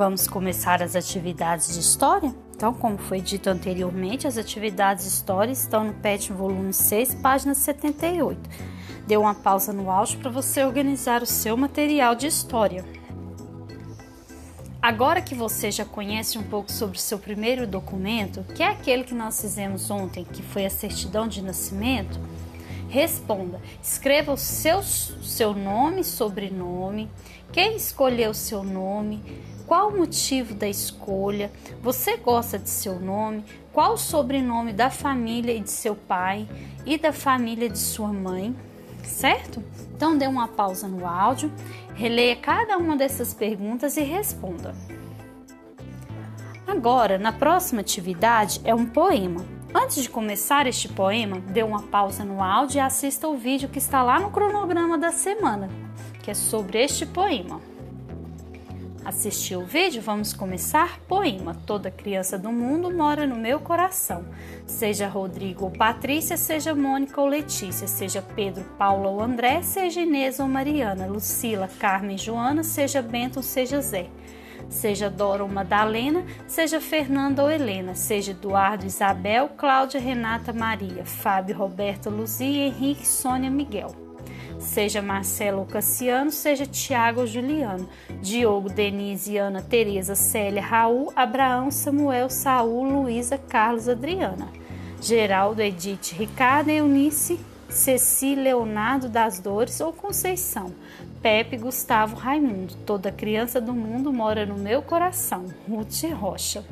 Vamos começar as atividades de história? Então, como foi dito anteriormente, as atividades de história estão no PET volume 6, página 78. Dê uma pausa no áudio para você organizar o seu material de história. Agora que você já conhece um pouco sobre o seu primeiro documento, que é aquele que nós fizemos ontem, que foi a certidão de nascimento, responda. Escreva o seu, seu nome, sobrenome, quem escolheu seu nome, qual o motivo da escolha, você gosta de seu nome, qual o sobrenome da família e de seu pai e da família de sua mãe, certo? Então dê uma pausa no áudio, releia cada uma dessas perguntas e responda. Agora, na próxima atividade é um poema. Antes de começar este poema, dê uma pausa no áudio e assista o vídeo que está lá no cronograma da semana, que é sobre este poema. Assistiu o vídeo? Vamos começar? Poema. Toda criança do mundo mora no meu coração. Seja Rodrigo ou Patrícia, seja Mônica ou Letícia, seja Pedro, Paula ou André, seja Inês ou Mariana, Lucila, Carmen, Joana, seja Bento ou seja Zé. Seja Dora ou Madalena, seja Fernanda ou Helena, seja Eduardo, Isabel, Cláudia, Renata, Maria, Fábio, Roberto, Luzia, Henrique, Sônia, Miguel. Seja Marcelo ou Cassiano, seja Tiago ou Juliano, Diogo, Denise, Ana, Tereza, Célia, Raul, Abraão, Samuel, Saul, Luísa, Carlos, Adriana, Geraldo, Edith, Ricardo, Eunice, Ceci, Leonardo das Dores ou Conceição, Pepe, Gustavo, Raimundo, toda criança do mundo mora no meu coração, Ruth Rocha.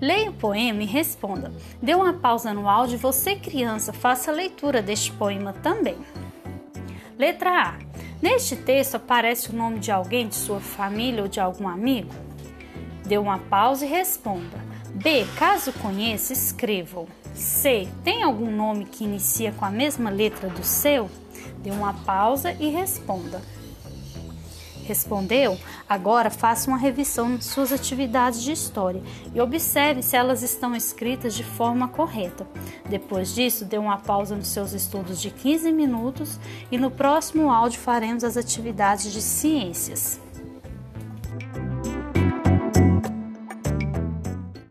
Leia o poema e responda. Dê uma pausa no áudio e você, criança, faça a leitura deste poema também. Letra A. Neste texto aparece o nome de alguém de sua família ou de algum amigo? Dê uma pausa e responda. B. Caso conheça, escreva. C. Tem algum nome que inicia com a mesma letra do seu? Dê uma pausa e responda. Respondeu? Agora faça uma revisão de suas atividades de história e observe se elas estão escritas de forma correta. Depois disso, dê uma pausa nos seus estudos de 15 minutos e no próximo áudio faremos as atividades de ciências.